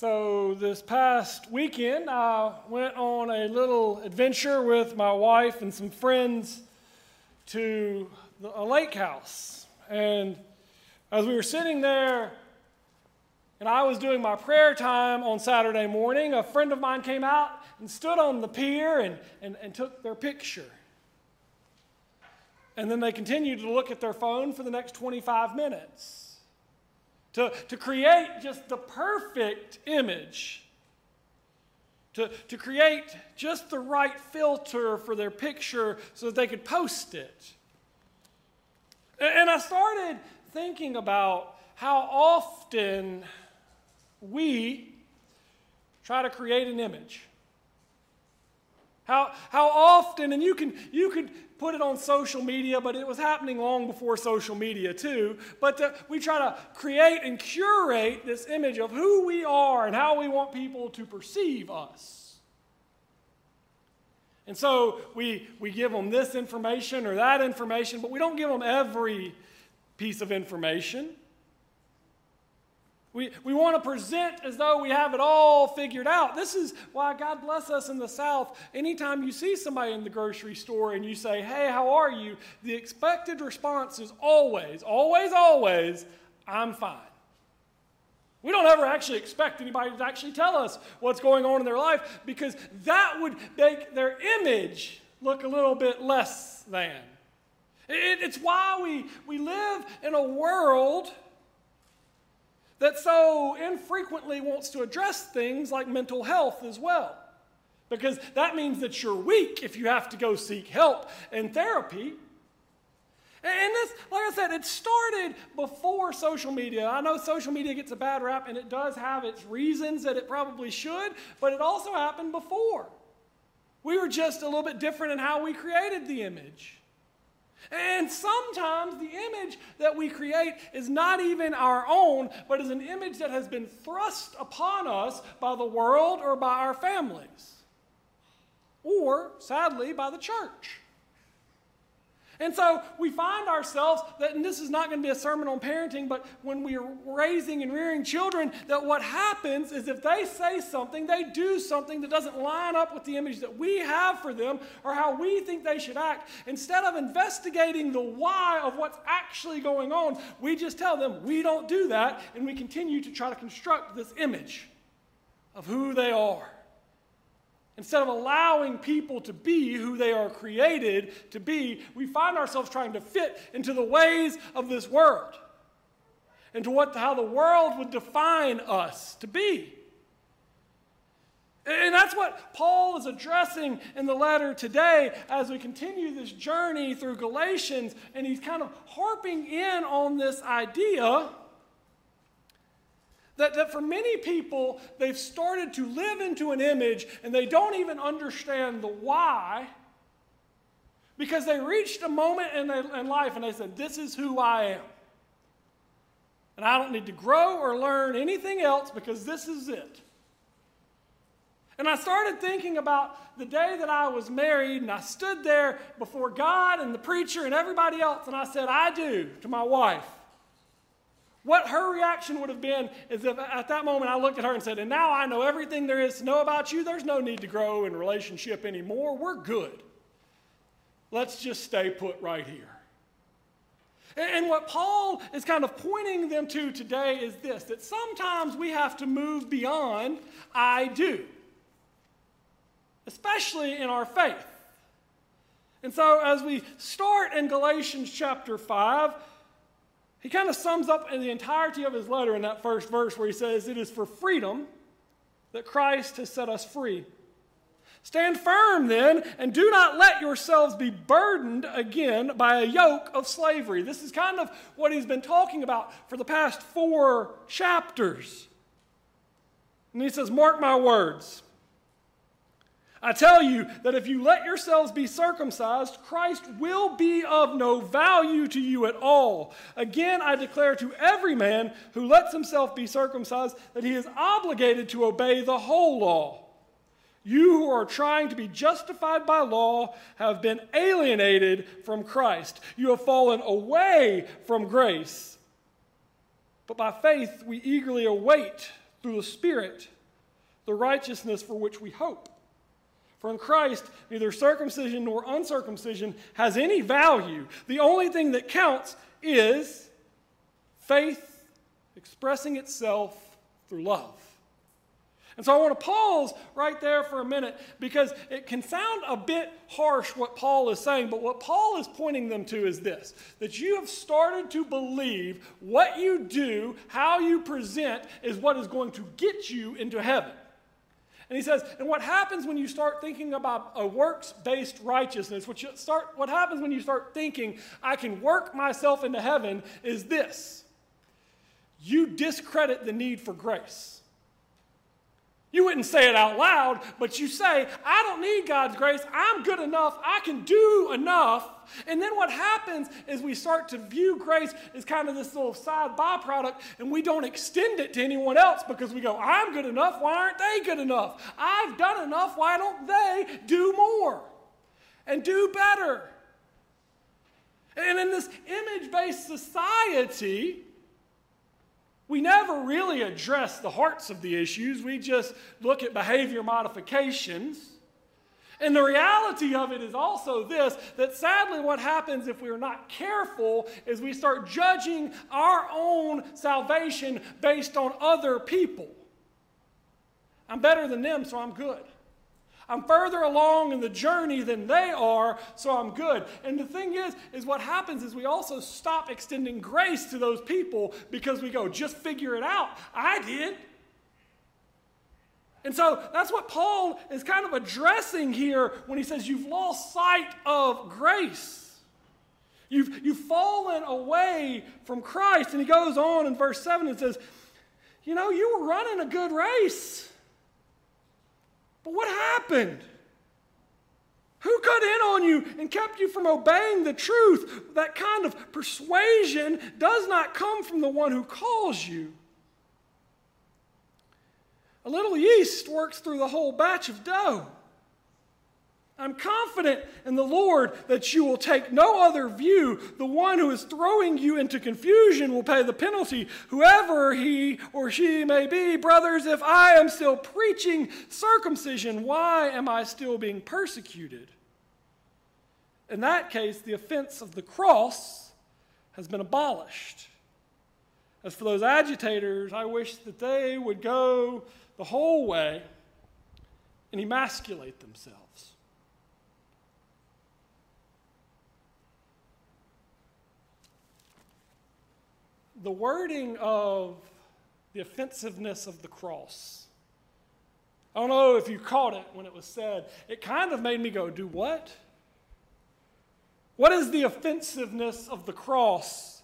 So, this past weekend, I went on a little adventure with my wife and some friends to a lake house. And as we were sitting there, and I was doing my prayer time on Saturday morning, a friend of mine came out and stood on the pier and, and, and took their picture. And then they continued to look at their phone for the next 25 minutes to, to create just the perfect image, to, to create just the right filter for their picture so that they could post it. And I started thinking about how often we try to create an image. How, how often, and you can, you could put it on social media, but it was happening long before social media, too. But uh, we try to create and curate this image of who we are and how we want people to perceive us. And so we, we give them this information or that information, but we don't give them every piece of information. We, we want to present as though we have it all figured out. This is why God bless us in the South. Anytime you see somebody in the grocery store and you say, Hey, how are you? The expected response is always, always, always, I'm fine. We don't ever actually expect anybody to actually tell us what's going on in their life because that would make their image look a little bit less than. It, it's why we, we live in a world that so infrequently wants to address things like mental health as well. Because that means that you're weak if you have to go seek help and therapy. And this, like I said, it started before social media. I know social media gets a bad rap, and it does have its reasons that it probably should, but it also happened before. We were just a little bit different in how we created the image. And sometimes the image that we create is not even our own, but is an image that has been thrust upon us by the world or by our families, or sadly, by the church. And so we find ourselves that, and this is not going to be a sermon on parenting, but when we are raising and rearing children, that what happens is if they say something, they do something that doesn't line up with the image that we have for them or how we think they should act, instead of investigating the why of what's actually going on, we just tell them we don't do that, and we continue to try to construct this image of who they are. Instead of allowing people to be who they are created to be, we find ourselves trying to fit into the ways of this world, into what, how the world would define us to be. And that's what Paul is addressing in the letter today as we continue this journey through Galatians. And he's kind of harping in on this idea that, that for many people, they've started to live into an image and they don't even understand the why because they reached a moment in, in life and they said, This is who I am. And I don't need to grow or learn anything else because this is it. And I started thinking about the day that I was married, and I stood there before God and the preacher and everybody else, and I said, I do to my wife. What her reaction would have been is if at that moment I looked at her and said, And now I know everything there is to know about you. There's no need to grow in relationship anymore. We're good. Let's just stay put right here. And what Paul is kind of pointing them to today is this that sometimes we have to move beyond I do, especially in our faith. And so, as we start in Galatians chapter 5, he kind of sums up in the entirety of his letter in that first verse where he says, It is for freedom that Christ has set us free. Stand firm then, and do not let yourselves be burdened again by a yoke of slavery. This is kind of what he's been talking about for the past four chapters. And he says, Mark my words. I tell you that if you let yourselves be circumcised, Christ will be of no value to you at all. Again, I declare to every man who lets himself be circumcised that he is obligated to obey the whole law. You who are trying to be justified by law have been alienated from Christ. You have fallen away from grace. But by faith, we eagerly await through the Spirit the righteousness for which we hope. For in Christ, neither circumcision nor uncircumcision has any value. The only thing that counts is faith expressing itself through love. And so I want to pause right there for a minute because it can sound a bit harsh what Paul is saying, but what Paul is pointing them to is this that you have started to believe what you do, how you present, is what is going to get you into heaven. And he says, and what happens when you start thinking about a works based righteousness, what, start, what happens when you start thinking, I can work myself into heaven, is this you discredit the need for grace. You wouldn't say it out loud, but you say, I don't need God's grace. I'm good enough. I can do enough. And then what happens is we start to view grace as kind of this little side byproduct, and we don't extend it to anyone else because we go, I'm good enough. Why aren't they good enough? I've done enough. Why don't they do more and do better? And in this image based society, we never really address the hearts of the issues. We just look at behavior modifications. And the reality of it is also this that sadly, what happens if we're not careful is we start judging our own salvation based on other people. I'm better than them, so I'm good. I'm further along in the journey than they are, so I'm good. And the thing is, is what happens is we also stop extending grace to those people because we go, just figure it out. I did. And so that's what Paul is kind of addressing here when he says you've lost sight of grace. You've, you've fallen away from Christ. And he goes on in verse 7 and says, You know, you were running a good race. But what happened? Who cut in on you and kept you from obeying the truth? That kind of persuasion does not come from the one who calls you. A little yeast works through the whole batch of dough. I'm confident in the Lord that you will take no other view. The one who is throwing you into confusion will pay the penalty, whoever he or she may be. Brothers, if I am still preaching circumcision, why am I still being persecuted? In that case, the offense of the cross has been abolished. As for those agitators, I wish that they would go the whole way and emasculate themselves. The wording of the offensiveness of the cross. I don't know if you caught it when it was said. It kind of made me go, Do what? What is the offensiveness of the cross?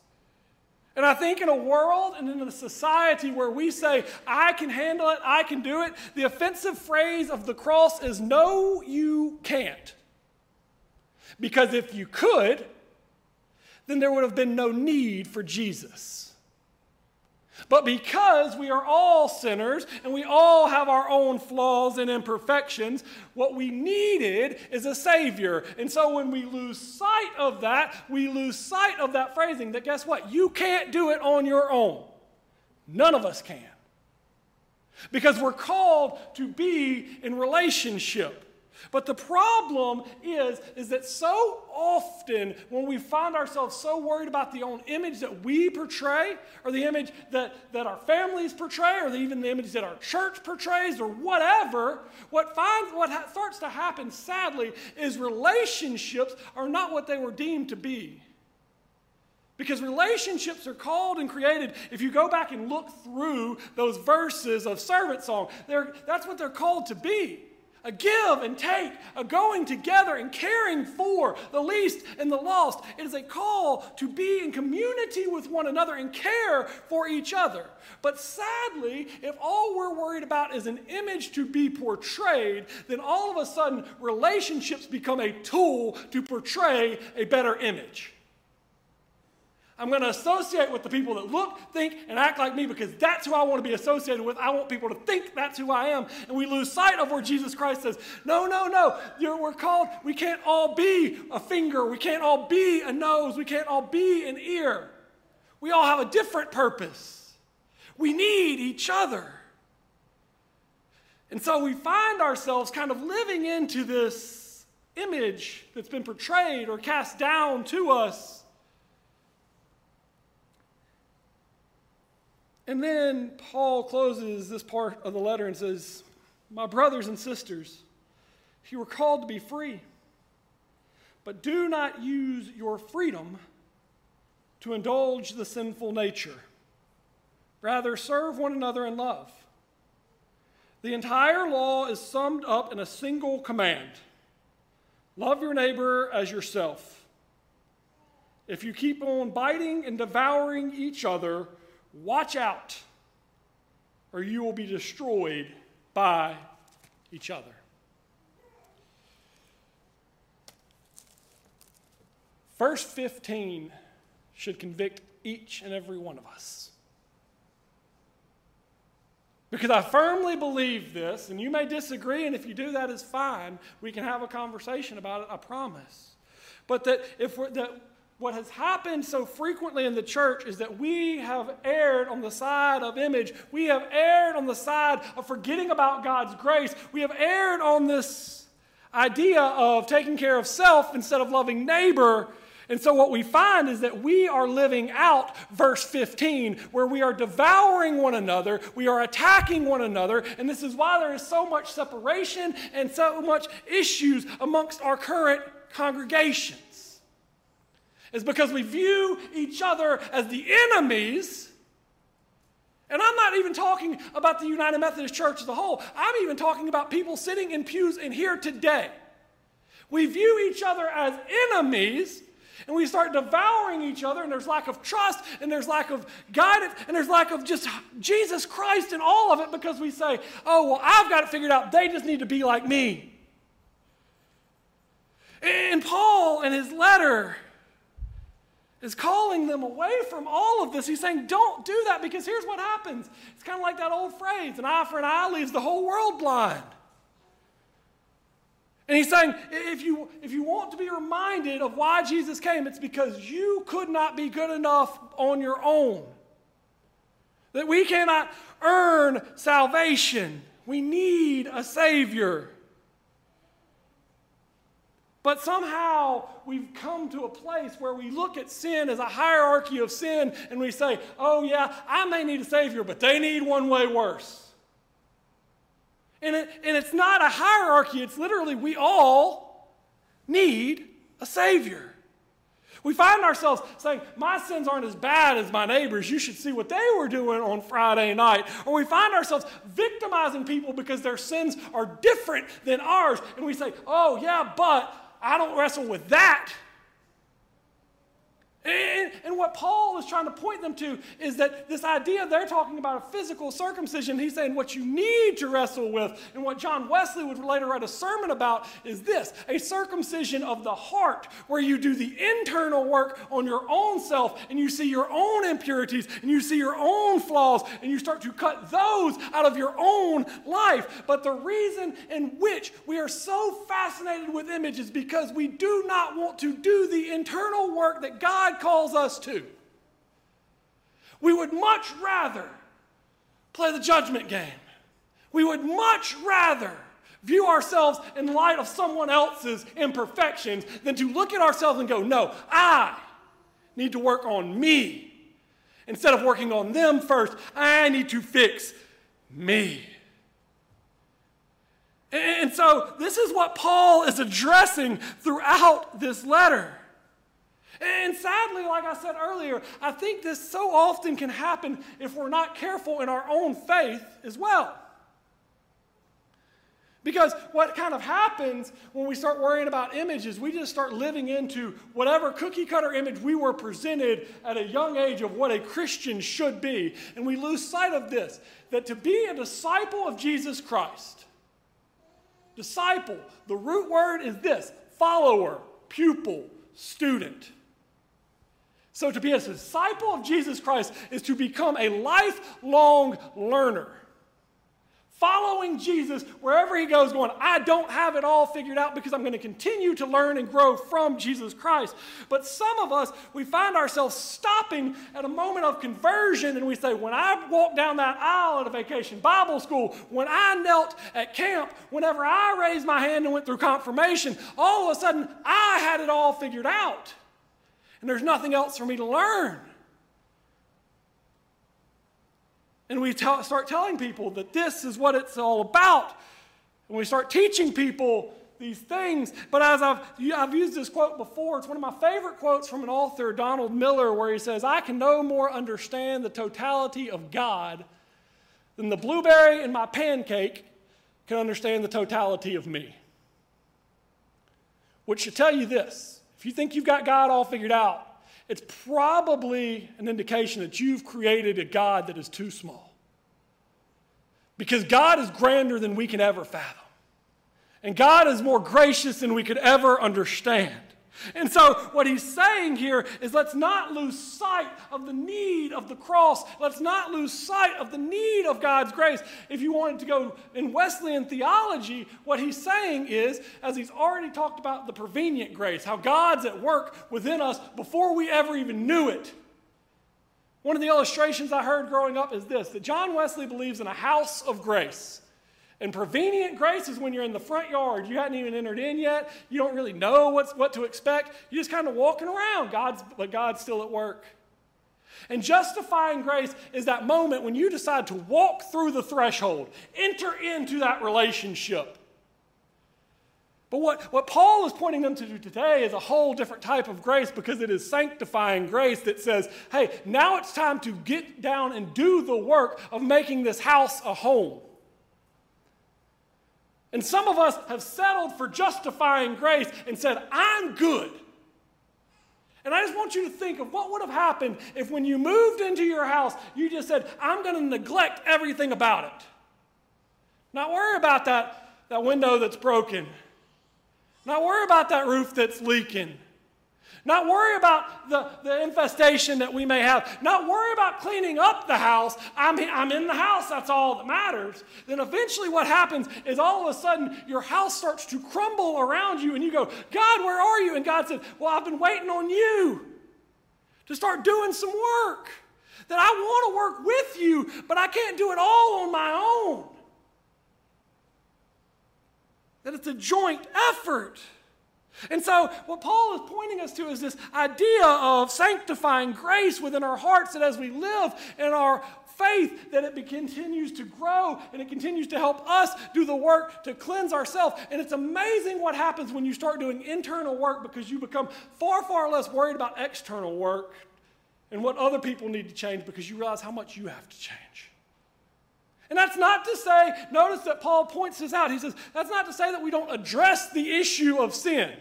And I think in a world and in a society where we say, I can handle it, I can do it, the offensive phrase of the cross is, No, you can't. Because if you could, then there would have been no need for Jesus. But because we are all sinners and we all have our own flaws and imperfections, what we needed is a Savior. And so when we lose sight of that, we lose sight of that phrasing that guess what? You can't do it on your own. None of us can. Because we're called to be in relationship. But the problem is, is that so often when we find ourselves so worried about the own image that we portray, or the image that, that our families portray, or even the image that our church portrays, or whatever, what, finds, what ha- starts to happen, sadly, is relationships are not what they were deemed to be. Because relationships are called and created. If you go back and look through those verses of servant song, that's what they're called to be a give and take, a going together and caring for the least and the lost. It is a call to be in community with one another and care for each other. But sadly, if all we're worried about is an image to be portrayed, then all of a sudden relationships become a tool to portray a better image. I'm going to associate with the people that look, think, and act like me because that's who I want to be associated with. I want people to think that's who I am. And we lose sight of where Jesus Christ says, no, no, no. You're, we're called, we can't all be a finger. We can't all be a nose. We can't all be an ear. We all have a different purpose. We need each other. And so we find ourselves kind of living into this image that's been portrayed or cast down to us. And then Paul closes this part of the letter and says, My brothers and sisters, you were called to be free, but do not use your freedom to indulge the sinful nature. Rather, serve one another in love. The entire law is summed up in a single command love your neighbor as yourself. If you keep on biting and devouring each other, watch out, or you will be destroyed by each other. Verse 15 should convict each and every one of us. Because I firmly believe this, and you may disagree, and if you do, that is fine. We can have a conversation about it, I promise. But that if we're, that what has happened so frequently in the church is that we have erred on the side of image. We have erred on the side of forgetting about God's grace. We have erred on this idea of taking care of self instead of loving neighbor and so, what we find is that we are living out verse 15, where we are devouring one another, we are attacking one another, and this is why there is so much separation and so much issues amongst our current congregations. It's because we view each other as the enemies. And I'm not even talking about the United Methodist Church as a whole. I'm even talking about people sitting in pews in here today. We view each other as enemies and we start devouring each other, and there's lack of trust, and there's lack of guidance, and there's lack of just Jesus Christ in all of it because we say, oh, well, I've got it figured out. They just need to be like me. And Paul, in his letter, is calling them away from all of this. He's saying, don't do that because here's what happens. It's kind of like that old phrase an eye for an eye leaves the whole world blind. And he's saying, if you, if you want to be reminded of why Jesus came, it's because you could not be good enough on your own. That we cannot earn salvation. We need a Savior. But somehow we've come to a place where we look at sin as a hierarchy of sin and we say, oh, yeah, I may need a Savior, but they need one way worse. And, it, and it's not a hierarchy, it's literally we all need a Savior. We find ourselves saying, My sins aren't as bad as my neighbors. You should see what they were doing on Friday night. Or we find ourselves victimizing people because their sins are different than ours. And we say, Oh, yeah, but I don't wrestle with that. And, and, what Paul is trying to point them to is that this idea they're talking about a physical circumcision, he's saying what you need to wrestle with, and what John Wesley would later write a sermon about is this a circumcision of the heart, where you do the internal work on your own self, and you see your own impurities, and you see your own flaws, and you start to cut those out of your own life. But the reason in which we are so fascinated with images because we do not want to do the internal work that God calls us to. We would much rather play the judgment game. We would much rather view ourselves in light of someone else's imperfections than to look at ourselves and go, no, I need to work on me. Instead of working on them first, I need to fix me. And so, this is what Paul is addressing throughout this letter. And sadly, like I said earlier, I think this so often can happen if we're not careful in our own faith as well. Because what kind of happens when we start worrying about images, we just start living into whatever cookie cutter image we were presented at a young age of what a Christian should be. And we lose sight of this that to be a disciple of Jesus Christ, disciple, the root word is this follower, pupil, student. So, to be a disciple of Jesus Christ is to become a lifelong learner, following Jesus wherever he goes, going, I don't have it all figured out because I'm going to continue to learn and grow from Jesus Christ. But some of us, we find ourselves stopping at a moment of conversion and we say, When I walked down that aisle at a vacation Bible school, when I knelt at camp, whenever I raised my hand and went through confirmation, all of a sudden I had it all figured out. And there's nothing else for me to learn. And we tell, start telling people that this is what it's all about. And we start teaching people these things. But as I've, I've used this quote before, it's one of my favorite quotes from an author, Donald Miller, where he says, I can no more understand the totality of God than the blueberry in my pancake can understand the totality of me. Which should tell you this if you think you've got God all figured out, it's probably an indication that you've created a God that is too small. Because God is grander than we can ever fathom. And God is more gracious than we could ever understand. And so, what he's saying here is let's not lose sight of the need of the cross. Let's not lose sight of the need of God's grace. If you wanted to go in Wesleyan theology, what he's saying is, as he's already talked about the prevenient grace, how God's at work within us before we ever even knew it. One of the illustrations I heard growing up is this that John Wesley believes in a house of grace. And prevenient grace is when you're in the front yard. You hadn't even entered in yet. You don't really know what's, what to expect. You're just kind of walking around, God's, but God's still at work. And justifying grace is that moment when you decide to walk through the threshold, enter into that relationship. But what, what Paul is pointing them to do today is a whole different type of grace because it is sanctifying grace that says, hey, now it's time to get down and do the work of making this house a home. And some of us have settled for justifying grace and said, I'm good. And I just want you to think of what would have happened if, when you moved into your house, you just said, I'm going to neglect everything about it. Not worry about that, that window that's broken. Not worry about that roof that's leaking. Not worry about the, the infestation that we may have. Not worry about cleaning up the house. I'm, I'm in the house, that's all that matters. Then eventually, what happens is all of a sudden your house starts to crumble around you, and you go, God, where are you? And God said, Well, I've been waiting on you to start doing some work. That I want to work with you, but I can't do it all on my own. That it's a joint effort. And so, what Paul is pointing us to is this idea of sanctifying grace within our hearts that as we live in our faith, that it continues to grow and it continues to help us do the work to cleanse ourselves. And it's amazing what happens when you start doing internal work because you become far, far less worried about external work and what other people need to change because you realize how much you have to change. And that's not to say, notice that Paul points this out. He says, that's not to say that we don't address the issue of sin.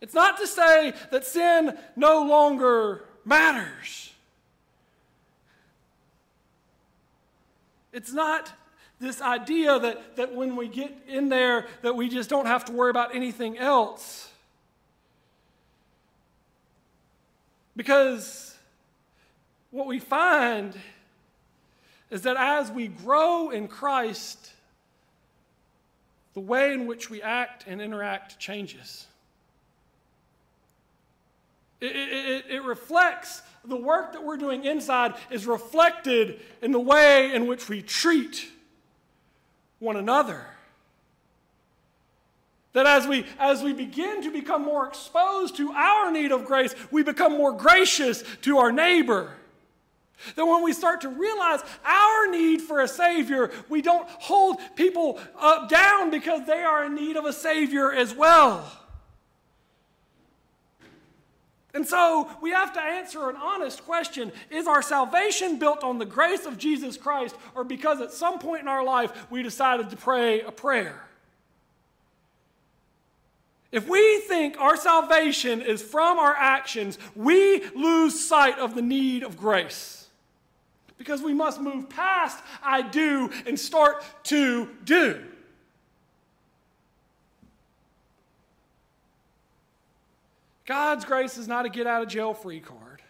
It's not to say that sin no longer matters. It's not this idea that, that when we get in there that we just don't have to worry about anything else. Because what we find is that as we grow in Christ, the way in which we act and interact changes. It, it, it, reflects the work that we're doing inside is reflected in the way in which we treat one another. That as we, as we begin to become more exposed to our need of grace, we become more gracious to our neighbor. That when we start to realize our need for a Savior, we don't hold people uh, down because they are in need of a Savior as well. And so we have to answer an honest question Is our salvation built on the grace of Jesus Christ, or because at some point in our life we decided to pray a prayer? If we think our salvation is from our actions, we lose sight of the need of grace. Because we must move past I do and start to do. God's grace is not a get out of jail free card.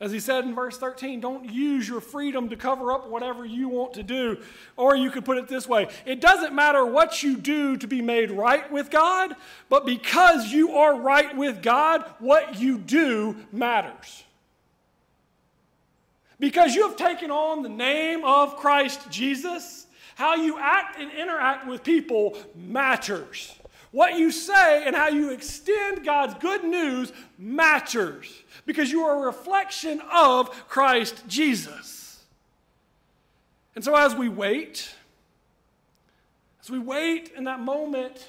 As he said in verse 13, don't use your freedom to cover up whatever you want to do. Or you could put it this way it doesn't matter what you do to be made right with God, but because you are right with God, what you do matters. Because you have taken on the name of Christ Jesus, how you act and interact with people matters. What you say and how you extend God's good news matters because you are a reflection of Christ Jesus. And so, as we wait, as we wait in that moment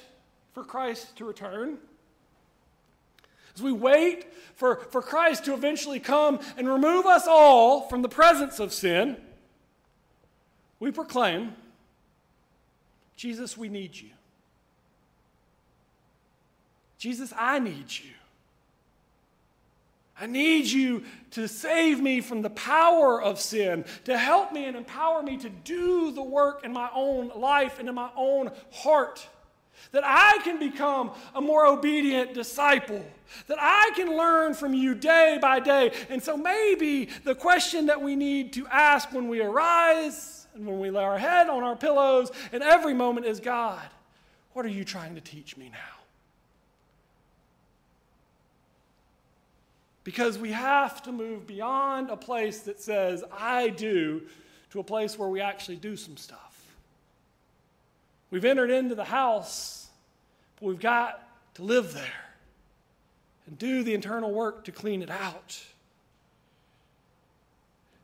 for Christ to return, as we wait for, for Christ to eventually come and remove us all from the presence of sin, we proclaim, Jesus, we need you. Jesus, I need you. I need you to save me from the power of sin, to help me and empower me to do the work in my own life and in my own heart. That I can become a more obedient disciple. That I can learn from you day by day. And so maybe the question that we need to ask when we arise and when we lay our head on our pillows in every moment is God, what are you trying to teach me now? Because we have to move beyond a place that says, I do, to a place where we actually do some stuff. We've entered into the house, but we've got to live there and do the internal work to clean it out.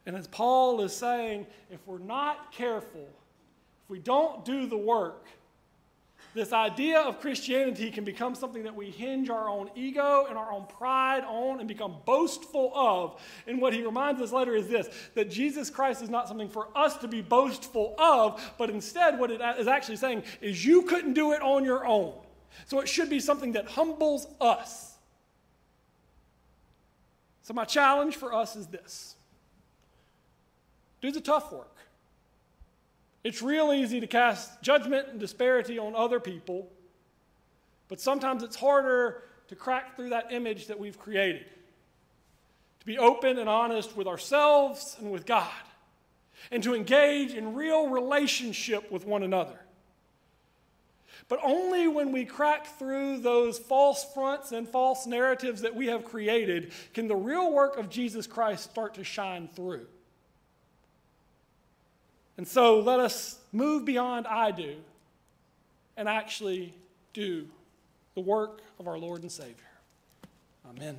And as Paul is saying, if we're not careful, if we don't do the work, this idea of Christianity can become something that we hinge our own ego and our own pride on and become boastful of. And what he reminds us later is this that Jesus Christ is not something for us to be boastful of, but instead, what it is actually saying is you couldn't do it on your own. So it should be something that humbles us. So, my challenge for us is this do the tough work. It's real easy to cast judgment and disparity on other people, but sometimes it's harder to crack through that image that we've created. To be open and honest with ourselves and with God, and to engage in real relationship with one another. But only when we crack through those false fronts and false narratives that we have created can the real work of Jesus Christ start to shine through. And so let us move beyond I do and actually do the work of our Lord and Savior. Amen.